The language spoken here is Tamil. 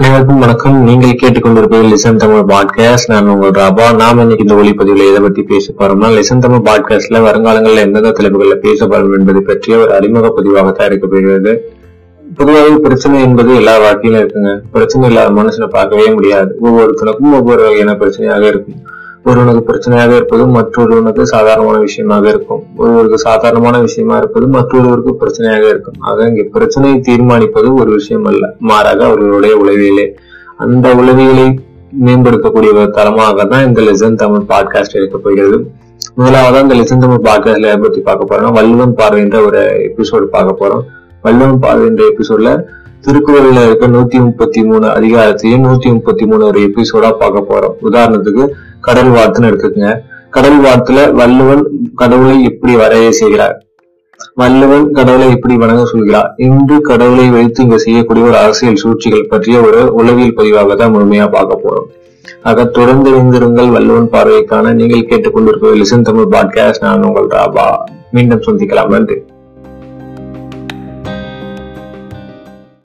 அனைவருக்கும் வணக்கம். நீங்கள் கேட்டுக்கொண்டிருப்பது லிசன் தமிழ் பாட்காஸ்ட் நான் உங்கள் ராபா. நாம இன்னைக்கு இந்த ஒளிப்பதிவுல எதை பத்தி பேச போறோம்னா லிசன் தமிழ் பாட்காஸ்ட்ல வருங்காலங்களில் எந்தெந்த தலைப்புகள்ல பேச போறோம் என்பதை பற்றிய ஒரு அறிமுக பதிவாகத்தான் இருக்கப்படுகிறது பொதுவாகவே பிரச்சனை என்பது எல்லா வாழ்க்கையிலும் இருக்குங்க. பிரச்சனை இல்லாத மனுஷனை பார்க்கவே முடியாது. ஒவ்வொருத்தனுக்கும் ஒவ்வொரு வகையான பிரச்சனையாக இருக்கும். ஒருவனுக்கு பிரச்சனையாக இருப்பது மற்றொருவனுக்கு சாதாரணமான விஷயமாக இருக்கும். ஒருவருக்கு சாதாரணமான விஷயமா இருப்பது மற்றொருவருக்கு பிரச்சனையாக இருக்கும். ஆக இங்கே பிரச்சனையை தீர்மானிப்பது ஒரு விஷயம் அல்ல. மாறாக அவர்களுடைய உளவியலே. அந்த உளவியலை மேம்படுத்தக்கூடிய ஒரு தரமாக தான் இந்த லெசன் தமிழ் பாட்காஸ்ட் இருக்க போகிறது. முதலாவதா இந்த லெசன் தமிழ் பாட்காஸ்ட்ல பத்தி பார்க்க போறோம்னா வல்லுவன் பார்வைன்ற ஒரு எபிசோடு பார்க்க போறோம். வல்லுவன் பார்வைன்ற எபிசோட்ல திருக்குறள்ல இருக்க நூத்தி முப்பத்தி மூணு அதிகாரத்தையும் நூத்தி முப்பத்தி மூணு ஒரு எபிசோடா பார்க்க போறோம். உதாரணத்துக்கு கடல் வாழ்த்துன்னு இருக்குங்க. கடல் வாழ்த்துல வள்ளுவன் கடவுளை எப்படி வரைய செய்கிறார்? வள்ளுவன் கடவுளை எப்படி வணங்க சொல்கிறார்? இன்று கடவுளை வைத்து இங்க செய்யக்கூடிய ஒரு அரசியல் சூழ்ச்சிகள் பற்றிய ஒரு உளவியல் பதிவாக தான் முழுமையா பார்க்க போறோம். ஆக தொடர்ந்து இணைந்திருங்கள். வள்ளுவன் பார்வைக்கான நீங்கள் கேட்டுக்கொண்டிருப்பது லிசன் தமிழ் பாட்காஸ்ட் நான் உங்கள் ராபா. மீண்டும் சந்திக்கலாம். நன்றி.